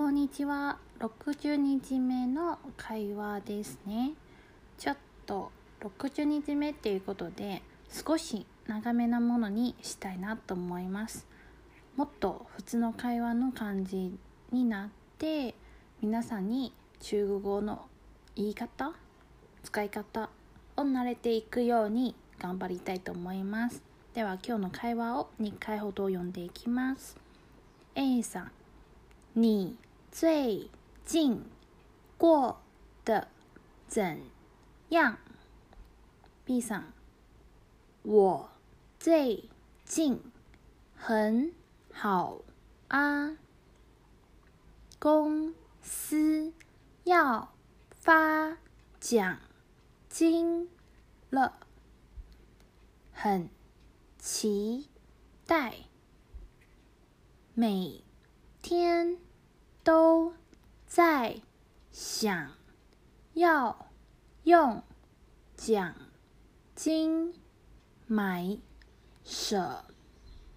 こんにちは。60日目の会話ですね。ちょっと60日目っていうことで少し長めなものにしたいなと思います。もっと普通の会話の感じになって皆さんに中国語の言い方、使い方を慣れていくように頑張りたいと思います。では今日の会話を2回ほど読んでいきます。A さん、你最近过得怎样？B 上，我最近很好啊。公司要发奖金了，很期待。每天。都在想要用奖金买什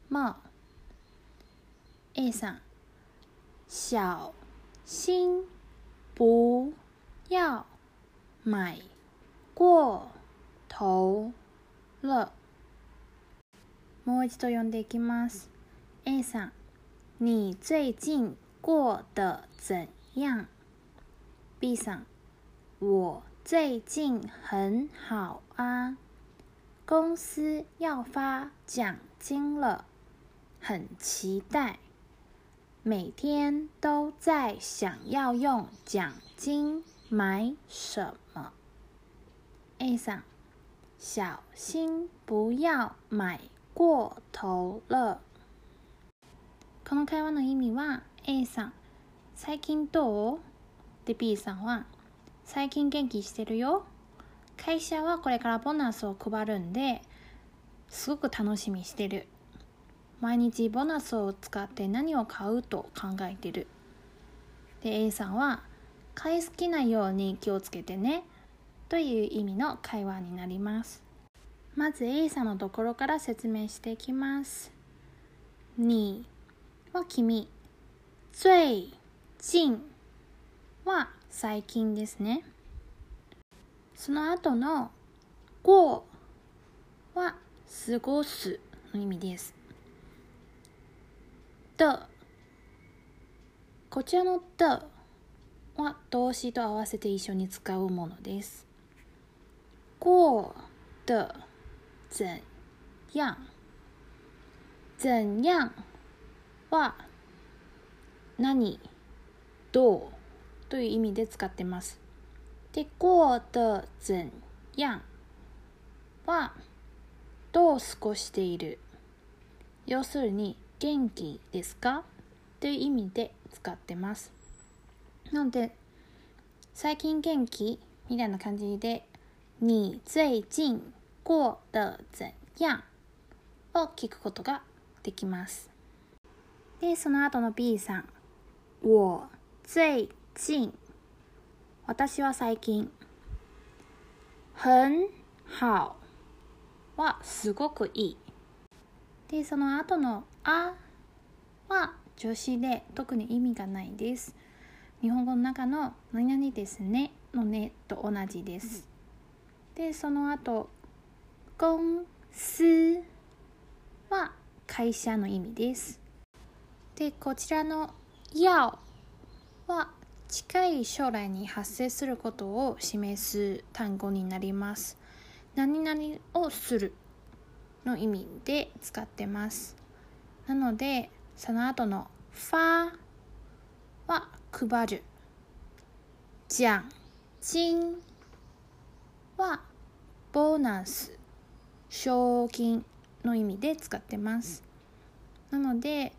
么？A 上，小心不要买过头了。もう一度読んでいきます。A さん、你最近过得怎样？B 上，我最近很好啊，公司要发奖金了，很期待，每天都在想要用奖金买什么。A 上，小心不要买过头了。この会話の意味は。 A さん、最近どう？で B さんは、最近元気してるよ？会社はこれからボーナスを配るんで、すごく楽しみしてる。毎日ボーナスを使って何を買うと考えてる。で、A さんは、買い好きなように気をつけてね。という意味の会話になります。まず A さんのところから説明していきます。には君。最近は最近ですね。その後の過は過ごすの意味です。的こちらの的は動詞と合わせて一緒に使うものです。過的怎样怎样は何どうという意味で使ってます。で、过得怎样はどう過ごしている要するに元気ですか？という意味で使ってます。なので、最近元気みたいな感じで、你最近过得怎样を聞くことができます。で、その後の B さん。我最近。私は最近。很好。はすごくいい。でその後のあは助詞で特に意味がないです。日本語の中の何々ですね。のねと同じです。でその後公司は会社の意味です。でこちらの要は近い将来に発生することを示す単語になります。何々をするの意味で使ってます。なので、その後のファは配る。じゃん、金はボーナス、賞金の意味で使ってます。なので、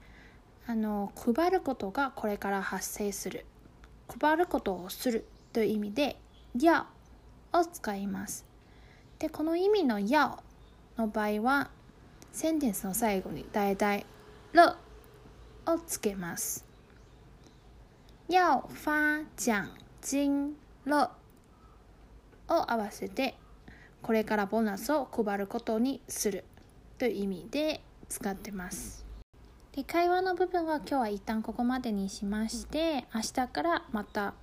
あの配ることがこれから発生する。配ることをするという意味で「や」を使います。でこの意味の「や」の場合はセンテンスの最後に大体「る」をつけます。要发奖金了を合わせてこれからボーナスを配ることにするという意味で使ってます。で会話の部分は今日は一旦ここまでにしまして明日からまた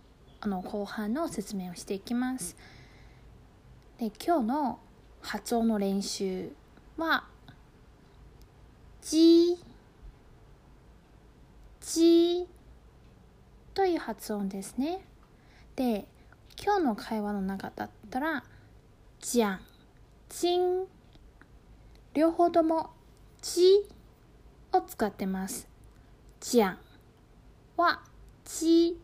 あの後半の説明をしていきます。で今日の発音の練習は「じ」「じ」という発音ですね。で今日の会話の中だったら「じゃん」「ちん」両方とも「ち」を使ってます。じゃんはち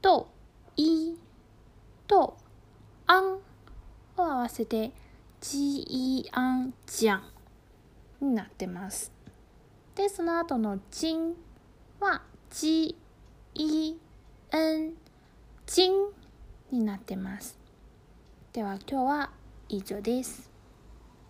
といとあんを合わせてちいあんじゃんになってます。で、その後のちんはちいんちんになってます。では今日は以上です。